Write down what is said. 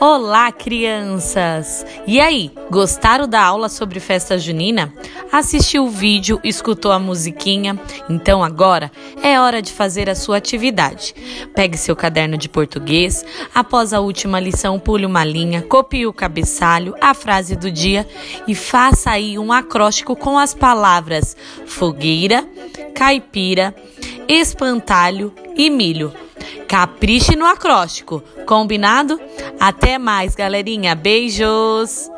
Olá, crianças! E aí, gostaram da aula sobre festa junina? Assistiu o vídeo, escutou a musiquinha? Então agora é hora de fazer a sua atividade. Pegue seu caderno de português, após a última lição, pule uma linha, copie o cabeçalho, a frase do dia e faça aí um acróstico com as palavras fogueira, caipira, espantalho e milho. Capriche no acróstico, combinado? Até mais, galerinha. Beijos!